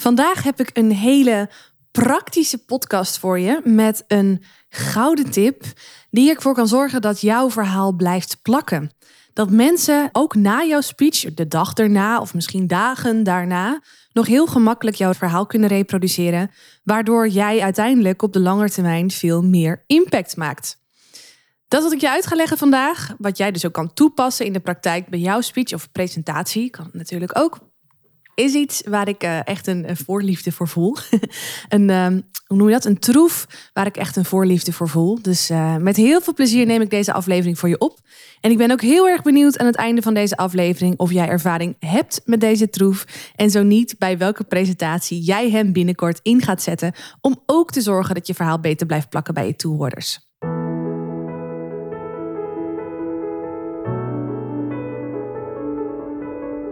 Vandaag heb ik een hele praktische podcast voor je met een gouden tip die ervoor kan zorgen dat jouw verhaal blijft plakken. Dat mensen ook na jouw speech, de dag erna of misschien dagen daarna, nog heel gemakkelijk jouw verhaal kunnen reproduceren, waardoor jij uiteindelijk op de lange termijn veel meer impact maakt. Dat wat ik je uit ga leggen vandaag, wat jij dus ook kan toepassen in de praktijk bij jouw speech of presentatie, kan natuurlijk ook is iets waar ik uh, echt een, voorliefde voor voel. een, uh, hoe noem je dat? Een troef waar ik echt een voorliefde voor voel. Dus uh, met heel veel plezier neem ik deze aflevering voor je op. En ik ben ook heel erg benieuwd aan het einde van deze aflevering of jij ervaring hebt met deze troef. En zo niet, bij welke presentatie jij hem binnenkort in gaat zetten. Om ook te zorgen dat je verhaal beter blijft plakken bij je toehoorders.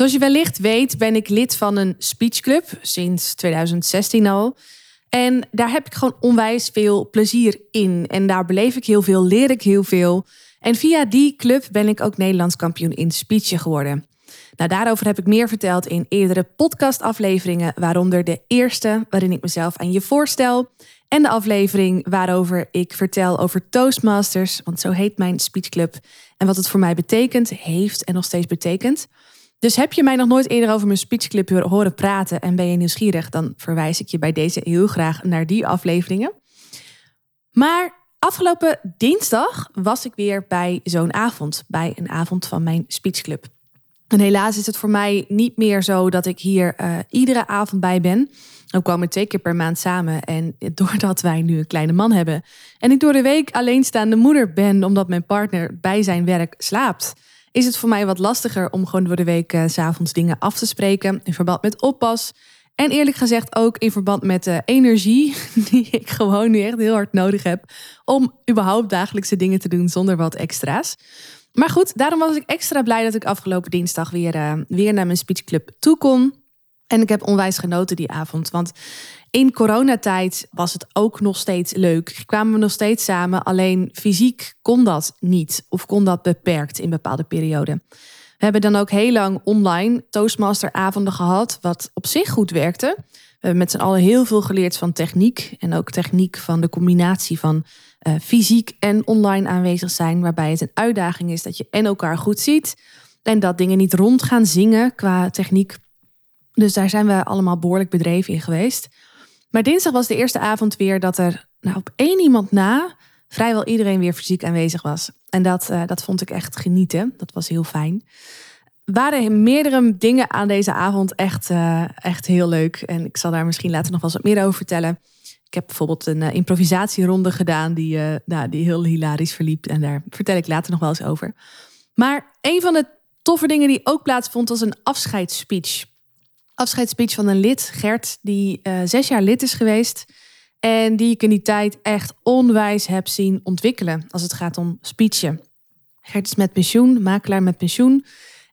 Zoals je wellicht weet, ben ik lid van een speechclub sinds 2016 al. En daar heb ik gewoon onwijs veel plezier in. En daar beleef ik heel veel, leer ik heel veel. En via die club ben ik ook Nederlands kampioen in speechen geworden. Nou, daarover heb ik meer verteld in eerdere podcastafleveringen, waaronder de eerste, waarin ik mezelf aan je voorstel. En de aflevering waarover ik vertel over Toastmasters, want zo heet mijn speechclub. En wat het voor mij betekent, heeft en nog steeds betekent. Dus heb je mij nog nooit eerder over mijn speechclip horen praten en ben je nieuwsgierig, dan verwijs ik je bij deze heel graag naar die afleveringen. Maar afgelopen dinsdag was ik weer bij zo'n avond, bij een avond van mijn speechclub. En helaas is het voor mij niet meer zo dat ik hier uh, iedere avond bij ben. We komen twee keer per maand samen. En doordat wij nu een kleine man hebben en ik door de week alleenstaande moeder ben, omdat mijn partner bij zijn werk slaapt, is het voor mij wat lastiger om gewoon door de week uh, s'avonds dingen af te spreken in verband met oppas. En eerlijk gezegd ook in verband met de energie die ik gewoon nu echt heel hard nodig heb om überhaupt dagelijkse dingen te doen zonder wat extra's. Maar goed, daarom was ik extra blij dat ik afgelopen dinsdag weer, uh, weer naar mijn speechclub toe kon. En ik heb onwijs genoten die avond. Want in coronatijd was het ook nog steeds leuk. Kwamen we nog steeds samen, alleen fysiek kon dat niet. Of kon dat beperkt in bepaalde perioden. We hebben dan ook heel lang online Toastmaster-avonden gehad, wat op zich goed werkte. We hebben met z'n allen heel veel geleerd van techniek. En ook techniek van de combinatie van uh, fysiek en online aanwezig zijn. Waarbij het een uitdaging is dat je en elkaar goed ziet. En dat dingen niet rond gaan zingen qua techniek. Dus daar zijn we allemaal behoorlijk bedreven in geweest. Maar dinsdag was de eerste avond weer dat er nou, op één iemand na vrijwel iedereen weer fysiek aanwezig was. En dat, uh, dat vond ik echt genieten. Dat was heel fijn. Waren meerdere dingen aan deze avond echt, uh, echt heel leuk. En ik zal daar misschien later nog wel eens wat meer over vertellen. Ik heb bijvoorbeeld een uh, improvisatieronde gedaan die, nou, die heel hilarisch verliep. En daar vertel ik later nog wel eens over. Maar een van de toffe dingen die ook plaatsvond was een afscheidsspeech afscheidsspeech van een lid, Gert, die uh, zes jaar lid is geweest. En die ik in die tijd echt onwijs heb zien ontwikkelen als het gaat om speechen. Gert is met pensioen, makelaar met pensioen.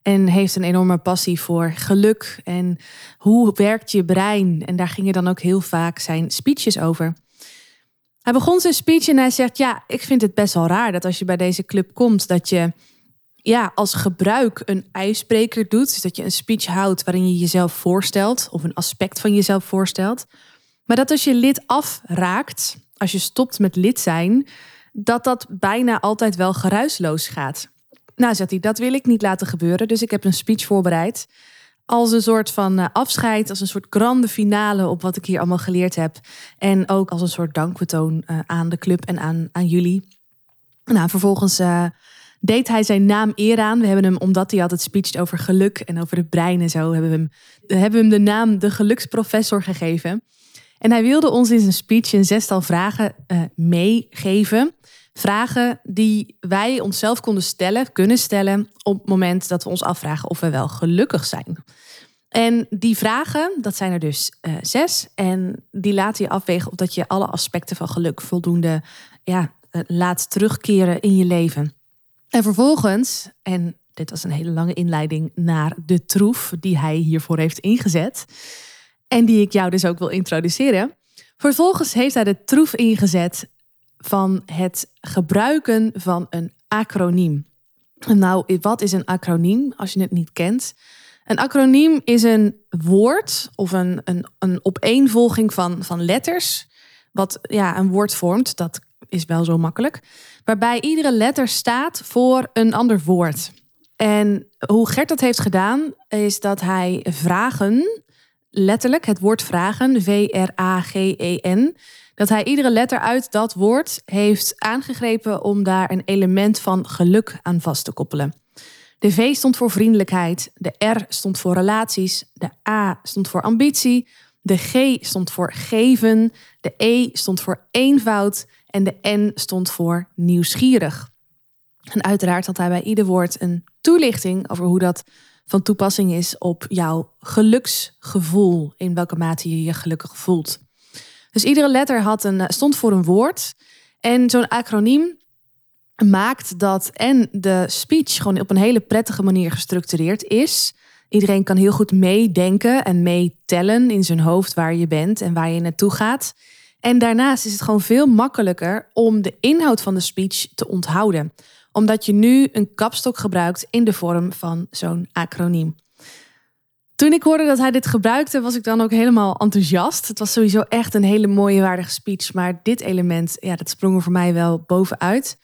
En heeft een enorme passie voor geluk en hoe werkt je brein. En daar gingen dan ook heel vaak zijn speeches over. Hij begon zijn speech en hij zegt: Ja, ik vind het best wel raar dat als je bij deze club komt, dat je ja, als gebruik een ijsbreker doet. Dus dat je een speech houdt waarin je jezelf voorstelt of een aspect van jezelf voorstelt. Maar dat als je lid afraakt, als je stopt met lid zijn, dat dat bijna altijd wel geruisloos gaat. Nou, zegt hij, dat wil ik niet laten gebeuren. Dus ik heb een speech voorbereid. Als een soort van eh, afscheid, als een soort grande finale op wat ik hier allemaal geleerd heb. En ook als een soort dankbetoon uh, aan de club en aan, aan jullie. Nou, vervolgens uh, deed hij zijn naam eer aan. We hebben hem, omdat hij altijd speecht over geluk en over het brein en zo, hebben we hem, hebben we hem de naam de geluksprofessor gegeven. En hij wilde ons in zijn speech een zestal vragen uh, meegeven. Vragen die wij onszelf konden stellen, kunnen stellen op het moment dat we ons afvragen of we wel gelukkig zijn. En die vragen, dat zijn er dus uh, zes. En die laten je afwegen of dat je alle aspecten van geluk voldoende ja, uh, laat terugkeren in je leven. En vervolgens, en dit was een hele lange inleiding naar de troef die hij hiervoor heeft ingezet. En die ik jou dus ook wil introduceren. Vervolgens heeft hij de troef ingezet van het gebruiken van een acroniem. Nou, wat is een acroniem als je het niet kent? Een acroniem is een woord of een, een, een opeenvolging van, van letters, wat ja, een woord vormt. Dat is wel zo makkelijk. Waarbij iedere letter staat voor een ander woord. En hoe Gert dat heeft gedaan, is dat hij vragen, letterlijk het woord vragen, V-R-A-G-E-N, dat hij iedere letter uit dat woord heeft aangegrepen om daar een element van geluk aan vast te koppelen. De V stond voor vriendelijkheid, de R stond voor relaties, de A stond voor ambitie, de G stond voor geven, de E stond voor eenvoud en de N stond voor nieuwsgierig. En uiteraard had hij bij ieder woord een toelichting over hoe dat van toepassing is op jouw geluksgevoel, in welke mate je je gelukkig voelt. Dus iedere letter had een, stond voor een woord. En zo'n acroniem maakt dat en de speech gewoon op een hele prettige manier gestructureerd is. Iedereen kan heel goed meedenken en meetellen in zijn hoofd waar je bent en waar je naartoe gaat. En daarnaast is het gewoon veel makkelijker om de inhoud van de speech te onthouden, omdat je nu een kapstok gebruikt in de vorm van zo'n acroniem. Toen ik hoorde dat hij dit gebruikte, was ik dan ook helemaal enthousiast. Het was sowieso echt een hele mooie, waardige speech. Maar dit element, ja, dat sprong er voor mij wel bovenuit.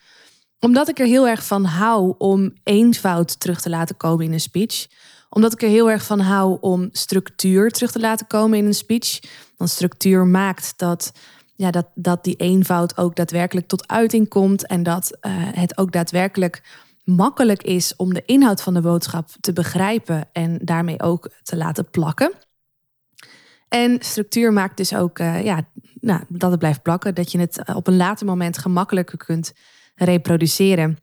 Omdat ik er heel erg van hou om eenvoud terug te laten komen in een speech. Omdat ik er heel erg van hou om structuur terug te laten komen in een speech. Want structuur maakt dat, ja, dat, dat die eenvoud ook daadwerkelijk tot uiting komt. En dat uh, het ook daadwerkelijk makkelijk is om de inhoud van de boodschap te begrijpen en daarmee ook te laten plakken. En structuur maakt dus ook uh, ja, nou, dat het blijft plakken, dat je het eh, op een later moment gemakkelijker kunt reproduceren.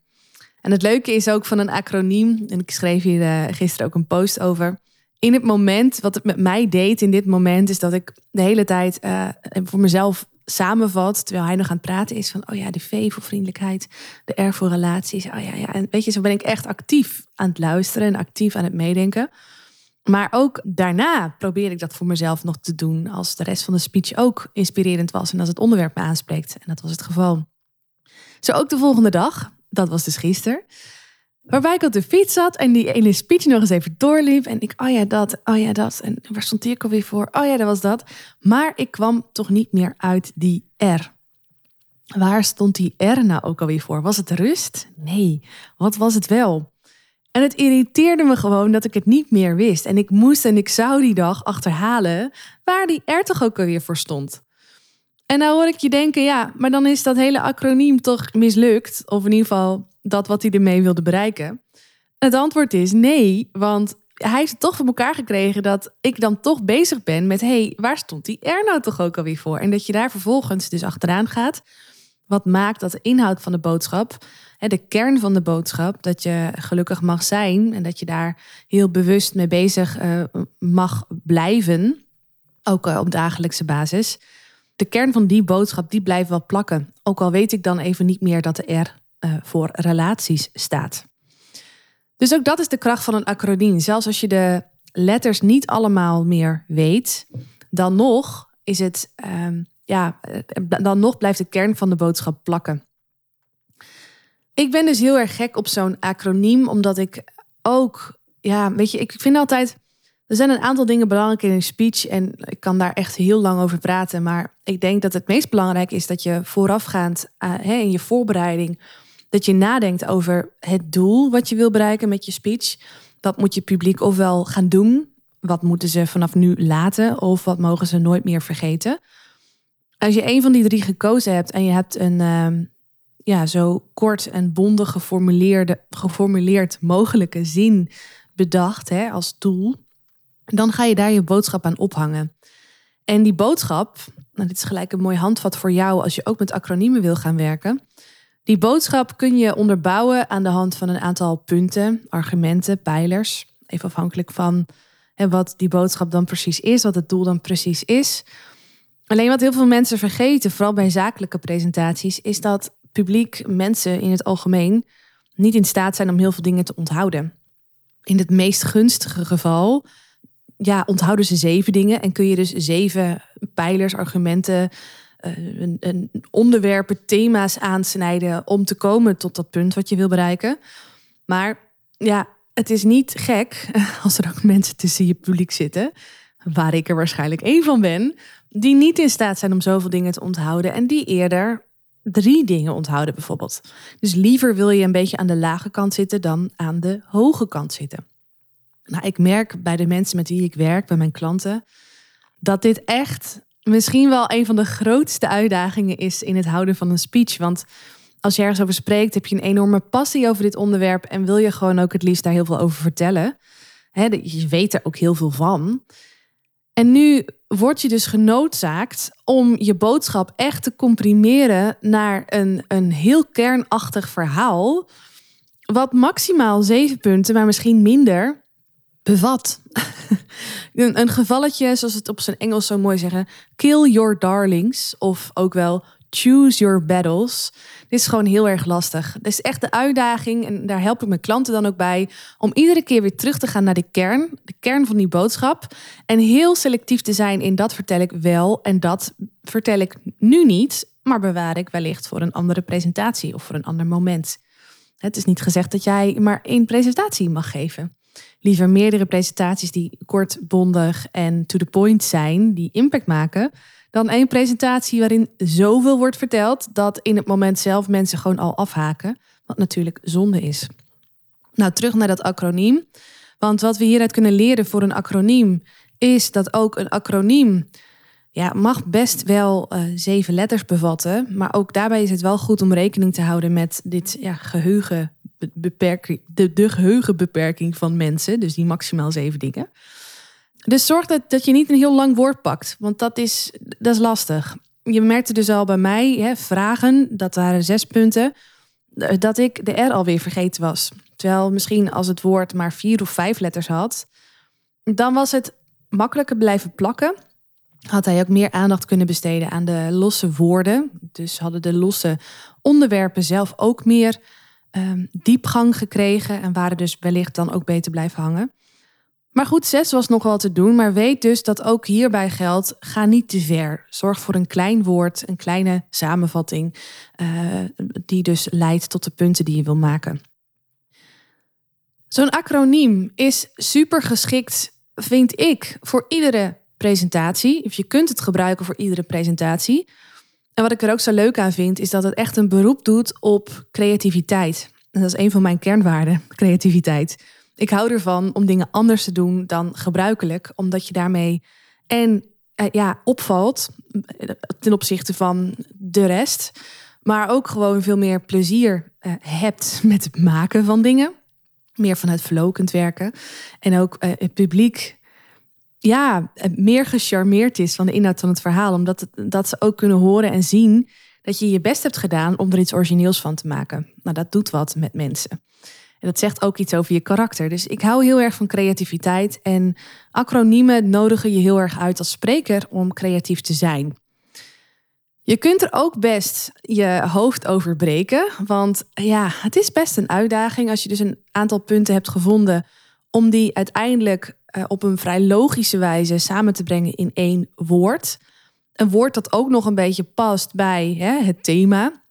En het leuke is ook van een acroniem, en ik schreef hier uh, gisteren ook een post over. In het moment, wat het met mij deed in dit moment, is dat ik de hele tijd voor mezelf samenvat, terwijl hij nog aan het praten is van, oh ja, de V voor vriendelijkheid, de R voor relaties. Oh ja, ja. En weet je, zo ben ik echt actief aan het luisteren en actief aan het meedenken. Maar ook daarna probeer ik dat voor mezelf nog te doen als de rest van de speech ook inspirerend was en als het onderwerp me aanspreekt. En dat was het geval. Zo ook de volgende dag, dat was dus gisteren. Waarbij ik op de fiets zat en die ene speech nog eens even doorliep. En ik, oh ja, dat, oh ja, dat. En waar stond die ook alweer voor? Oh ja, dat was dat. Maar ik kwam toch niet meer uit die R. Waar stond die R nou ook alweer voor? Was het rust? Nee. Wat was het wel? En het irriteerde me gewoon dat ik het niet meer wist. En ik moest en ik zou die dag achterhalen waar die R toch ook alweer voor stond. En nou hoor ik je denken, ja, maar dan is dat hele acroniem toch mislukt. Of in ieder geval dat wat hij ermee wilde bereiken? Het antwoord is nee, want hij heeft toch voor elkaar gekregen dat ik dan toch bezig ben met: hé, hey, waar stond die er nou toch ook alweer voor? En dat je daar vervolgens dus achteraan gaat. Wat maakt dat de inhoud van de boodschap, de kern van de boodschap, dat je gelukkig mag zijn en dat je daar heel bewust mee bezig eh, mag blijven, ook eh, op dagelijkse basis. De kern van die boodschap, die blijft wel plakken. Ook al weet ik dan even niet meer dat de R uh, voor relaties staat. Dus ook dat is de kracht van een acroniem. Zelfs als je de letters niet allemaal meer weet, dan nog is het, uh, ja, eh, dan nog blijft de kern van de boodschap plakken. Ik ben dus heel erg gek op zo'n acroniem, omdat ik ook, ja, weet je, ik vind altijd, er zijn een aantal dingen belangrijk in een speech en ik kan daar echt heel lang over praten. Maar ik denk dat het meest belangrijk is dat je voorafgaand uh, in je voorbereiding dat je nadenkt over het doel wat je wil bereiken met je speech. Wat moet je publiek ofwel gaan doen? Wat moeten ze vanaf nu laten? Of wat mogen ze nooit meer vergeten? Als je een van die drie gekozen hebt en je hebt een ehm, ja, zo kort en bondig geformuleerde, geformuleerd mogelijke zin bedacht hè, als doel, dan ga je daar je boodschap aan ophangen. En die boodschap, nou, dit is gelijk een mooi handvat voor jou als je ook met acroniemen wil gaan werken. Die boodschap kun je onderbouwen aan de hand van een aantal punten, argumenten, pijlers. Even afhankelijk van En wat die boodschap dan precies is, wat het doel dan precies is. Alleen wat heel veel mensen vergeten, vooral bij zakelijke presentaties, is dat publiek, mensen in het algemeen, niet in staat zijn om heel veel dingen te onthouden. In het meest gunstige geval, ja, onthouden ze zeven dingen en kun je dus zeven pijlers, argumenten, uh, een, een onderwerpen, thema's aansnijden om te komen tot dat punt wat je wil bereiken. Maar ja, het is niet gek als er ook mensen tussen je publiek zitten, waar ik er waarschijnlijk één van ben, die niet in staat zijn om zoveel dingen te onthouden en die eerder drie dingen onthouden bijvoorbeeld. Dus liever wil je een beetje aan de lage kant zitten dan aan de hoge kant zitten. Nou, ik merk bij de mensen met wie ik werk, bij mijn klanten, dat dit echt misschien wel een van de grootste uitdagingen is in het houden van een speech. Want als je ergens over spreekt, heb je een enorme passie over dit onderwerp en wil je gewoon ook het liefst daar heel veel over vertellen. je weet er ook heel veel van. En nu word je dus genoodzaakt om je boodschap echt te comprimeren naar een, een heel kernachtig verhaal. Wat maximaal zeven punten, maar misschien minder, bevat. een, gevalletje, zoals het op zijn Engels zo mooi zeggen: kill your darlings. Of ook wel choose your battles. Dit is gewoon heel erg lastig. Dit is echt de uitdaging, en daar help ik mijn klanten dan ook bij, om iedere keer weer terug te gaan naar de kern, de kern van die boodschap. En heel selectief te zijn in dat vertel ik wel en dat vertel ik nu niet, maar bewaar ik wellicht voor een andere presentatie of voor een ander moment. Het is niet gezegd dat jij maar één presentatie mag geven. Liever meerdere presentaties die kort, bondig en to the point zijn, die impact maken dan één presentatie waarin zoveel wordt verteld dat in het moment zelf mensen gewoon al afhaken. Wat natuurlijk zonde is. Nou, terug naar dat acroniem. Want wat we hieruit kunnen leren voor een acroniem is dat ook een acroniem ja, mag best wel uh, zeven letters bevatten. Maar ook daarbij is het wel goed om rekening te houden met dit ja, geheugen de, geheugenbeperking van mensen. Dus die maximaal zeven dingen. Dus zorg dat, dat je niet een heel lang woord pakt, want dat is, dat is lastig. Je merkte dus al bij mij, hè, vragen, dat waren zes punten, dat ik de R alweer vergeten was. Terwijl misschien als het woord maar vier of vijf letters had, dan was het makkelijker blijven plakken. Had hij ook meer aandacht kunnen besteden aan de losse woorden. Dus hadden de losse onderwerpen zelf ook meer um, diepgang gekregen en waren dus wellicht dan ook beter blijven hangen. Maar goed, zes was nog wel te doen. Maar weet dus dat ook hierbij geldt: ga niet te ver. Zorg voor een klein woord, een kleine samenvatting, uh, die dus leidt tot de punten die je wil maken. Zo'n acroniem is super geschikt, vind ik, voor iedere presentatie. Of je kunt het gebruiken voor iedere presentatie. En wat ik er ook zo leuk aan vind, is dat het echt een beroep doet op creativiteit. En dat is een van mijn kernwaarden, creativiteit. Ik hou ervan om dingen anders te doen dan gebruikelijk, omdat je daarmee en eh, ja, opvalt eh, ten opzichte van de rest, maar ook gewoon veel meer plezier uh, hebt met het maken van dingen. Meer vanuit kunt werken. En ook het publiek ja, meer gecharmeerd is van de inhoud van het verhaal. Omdat dat ze ook kunnen horen en zien dat je je best hebt gedaan om er iets origineels van te maken. Nou, dat doet wat met mensen. En dat zegt ook iets over je karakter. Dus ik hou heel erg van creativiteit. En acroniemen nodigen je heel erg uit als spreker om creatief te zijn. Je kunt er ook best je hoofd over breken. Want ja, het is best een uitdaging als je dus een aantal punten hebt gevonden. Om die uiteindelijk uh, op een vrij logische wijze samen te brengen in één woord. Een woord dat ook nog een beetje past bij hè, het thema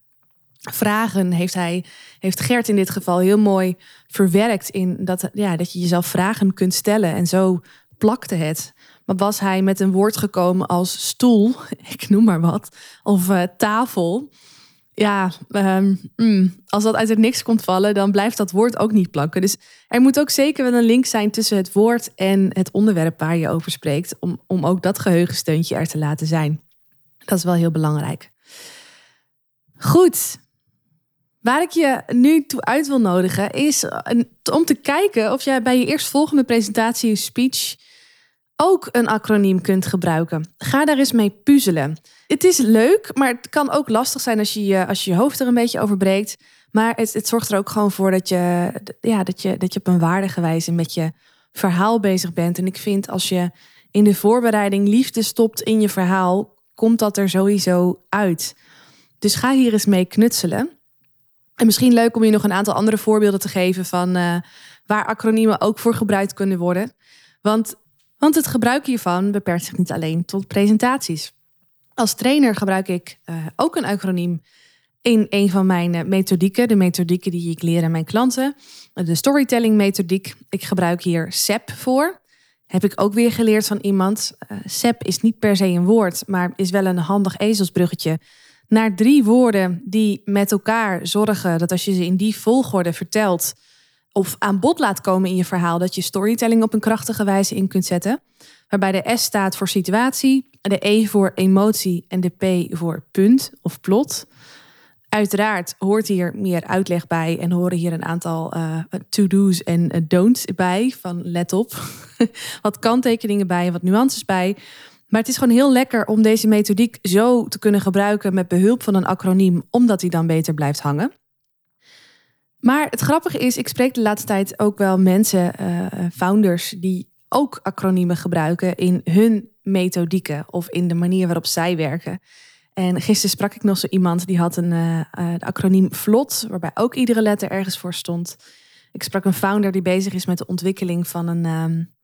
vragen heeft hij, heeft Gert in dit geval heel mooi verwerkt in dat, ja, dat je jezelf vragen kunt stellen. En zo plakte het. Maar was hij met een woord gekomen als stoel, ik noem maar wat, of uh, tafel. Ja, um, mm, als dat uit het niks komt vallen, dan blijft dat woord ook niet plakken. Dus er moet ook zeker wel een link zijn tussen het woord en het onderwerp waar je over spreekt, om, om ook dat geheugensteuntje er te laten zijn. Dat is wel heel belangrijk. Goed, Waar ik je nu toe uit wil nodigen is om te kijken of jij bij je eerstvolgende presentatie, speech, ook een acroniem kunt gebruiken. Ga daar eens mee puzzelen. Het is leuk, maar het kan ook lastig zijn als je als je, je hoofd er een beetje over breekt. Maar het, het zorgt er ook gewoon voor dat je, ja, dat je, dat je op een waardige wijze met je verhaal bezig bent. En ik vind als je in de voorbereiding liefde stopt in je verhaal, komt dat er sowieso uit. Dus ga hier eens mee knutselen. En misschien leuk om je nog een aantal andere voorbeelden te geven van uh, waar acroniemen ook voor gebruikt kunnen worden. Want, want het gebruik hiervan beperkt zich niet alleen tot presentaties. Als trainer gebruik ik uh, ook een acroniem in een van mijn uh, methodieken, de methodieken die ik leer aan mijn klanten, de storytelling methodiek. Ik gebruik hier SEP voor. Heb ik ook weer geleerd van iemand. Uh, SEP is niet per se een woord, maar is wel een handig ezelsbruggetje naar drie woorden die met elkaar zorgen dat als je ze in die volgorde vertelt of aan bod laat komen in je verhaal, dat je storytelling op een krachtige wijze in kunt zetten. Waarbij de S staat voor situatie, de E voor emotie en de P voor punt of plot. Uiteraard hoort hier meer uitleg bij en horen hier een aantal uh, to-do's en uh, don'ts bij. Van let op, wat kanttekeningen bij, wat nuances bij. Maar het is gewoon heel lekker om deze methodiek zo te kunnen gebruiken met behulp van een acroniem, omdat die dan beter blijft hangen. Maar het grappige is, ik spreek de laatste tijd ook wel mensen, uh, founders, die ook acroniemen gebruiken in hun methodieken of in de manier waarop zij werken. En gisteren sprak ik nog zo iemand die had een uh, acroniem VLOT, waarbij ook iedere letter ergens voor stond. Ik sprak een founder die bezig is met de ontwikkeling van een, um,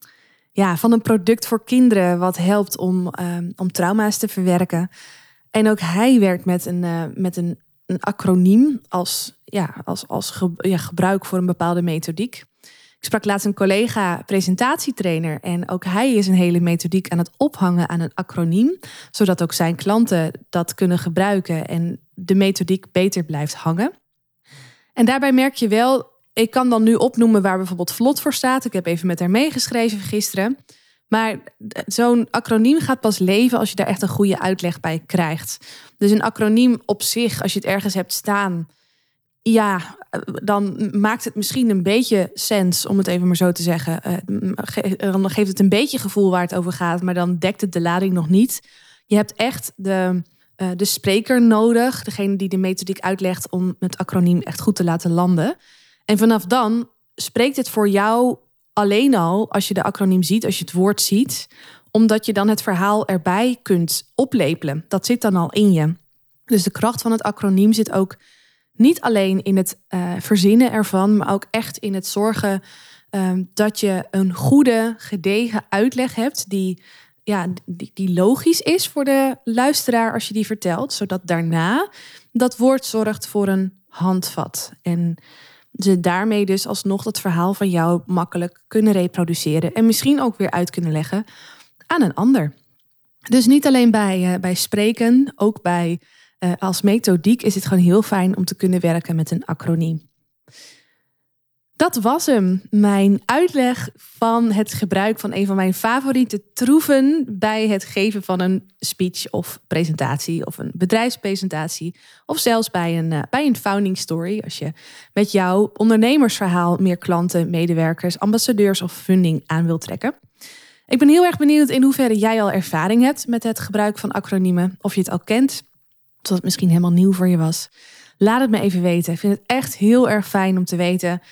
ja, van een product voor kinderen, wat helpt om, um, om trauma's te verwerken. En ook hij werkt met een, uh, met een, een acroniem als, ja, als, als ja, gebruik voor een bepaalde methodiek. Ik sprak laatst een collega presentatietrainer en ook hij is een hele methodiek aan het ophangen aan een acroniem, zodat ook zijn klanten dat kunnen gebruiken en de methodiek beter blijft hangen. En daarbij merk je wel, ik kan dan nu opnoemen waar bijvoorbeeld vlot voor staat. Ik heb even met haar meegeschreven gisteren. Maar zo'n acroniem gaat pas leven als je daar echt een goede uitleg bij krijgt. Dus een acroniem op zich, als je het ergens hebt staan, ja, dan maakt het misschien een beetje sens, om het even maar zo te zeggen. Uh, dan geeft het een beetje gevoel waar het over gaat, maar dan dekt het de lading nog niet. Je hebt echt de, uh, de spreker nodig, degene die de methodiek uitlegt, om het acroniem echt goed te laten landen. En vanaf dan spreekt het voor jou alleen al als je de acroniem ziet, als je het woord ziet, omdat je dan het verhaal erbij kunt oplepelen. Dat zit dan al in je. Dus de kracht van het acroniem zit ook niet alleen in het uh, verzinnen ervan, maar ook echt in het zorgen uh, dat je een goede, gedegen uitleg hebt die, ja, die, die, logisch is voor de luisteraar als je die vertelt, zodat daarna dat woord zorgt voor een handvat. En ze daarmee dus alsnog het verhaal van jou makkelijk kunnen reproduceren en misschien ook weer uit kunnen leggen aan een ander. Dus niet alleen bij, uh, bij spreken, ook bij uh, als methodiek is het gewoon heel fijn om te kunnen werken met een acroniem. Dat was hem, mijn uitleg van het gebruik van een van mijn favoriete troeven bij het geven van een speech of presentatie of een bedrijfspresentatie of zelfs bij een, uh, bij een founding story als je met jouw ondernemersverhaal meer klanten, medewerkers, ambassadeurs of funding aan wilt trekken. Ik ben heel erg benieuwd in hoeverre jij al ervaring hebt met het gebruik van acroniemen, of je het al kent dat het misschien helemaal nieuw voor je was. Laat het me even weten. Ik vind het echt heel erg fijn om te weten.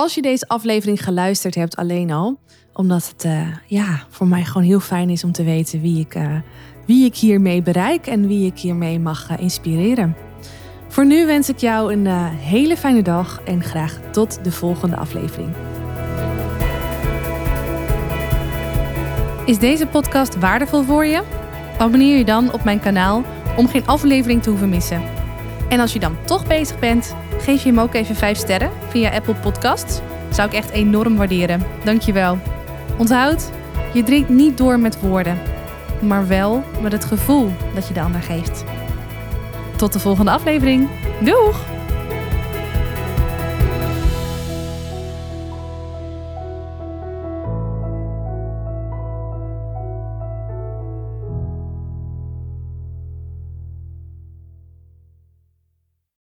Als je deze aflevering geluisterd hebt alleen al. Omdat het uh, ja, voor mij gewoon heel fijn is om te weten wie ik, uh, wie ik hiermee bereik en wie ik hiermee mag uh, inspireren. Voor nu wens ik jou een hele fijne dag en graag tot de volgende aflevering. Is deze podcast waardevol voor je? Abonneer je dan op mijn kanaal om geen aflevering te hoeven missen. En als je dan toch bezig bent, geef je hem ook even 5 sterren via Apple Podcasts. Zou ik echt enorm waarderen. Dankjewel. Onthoud, je drinkt niet door met woorden, maar wel met het gevoel dat je de ander geeft. Tot de volgende aflevering. Doeg!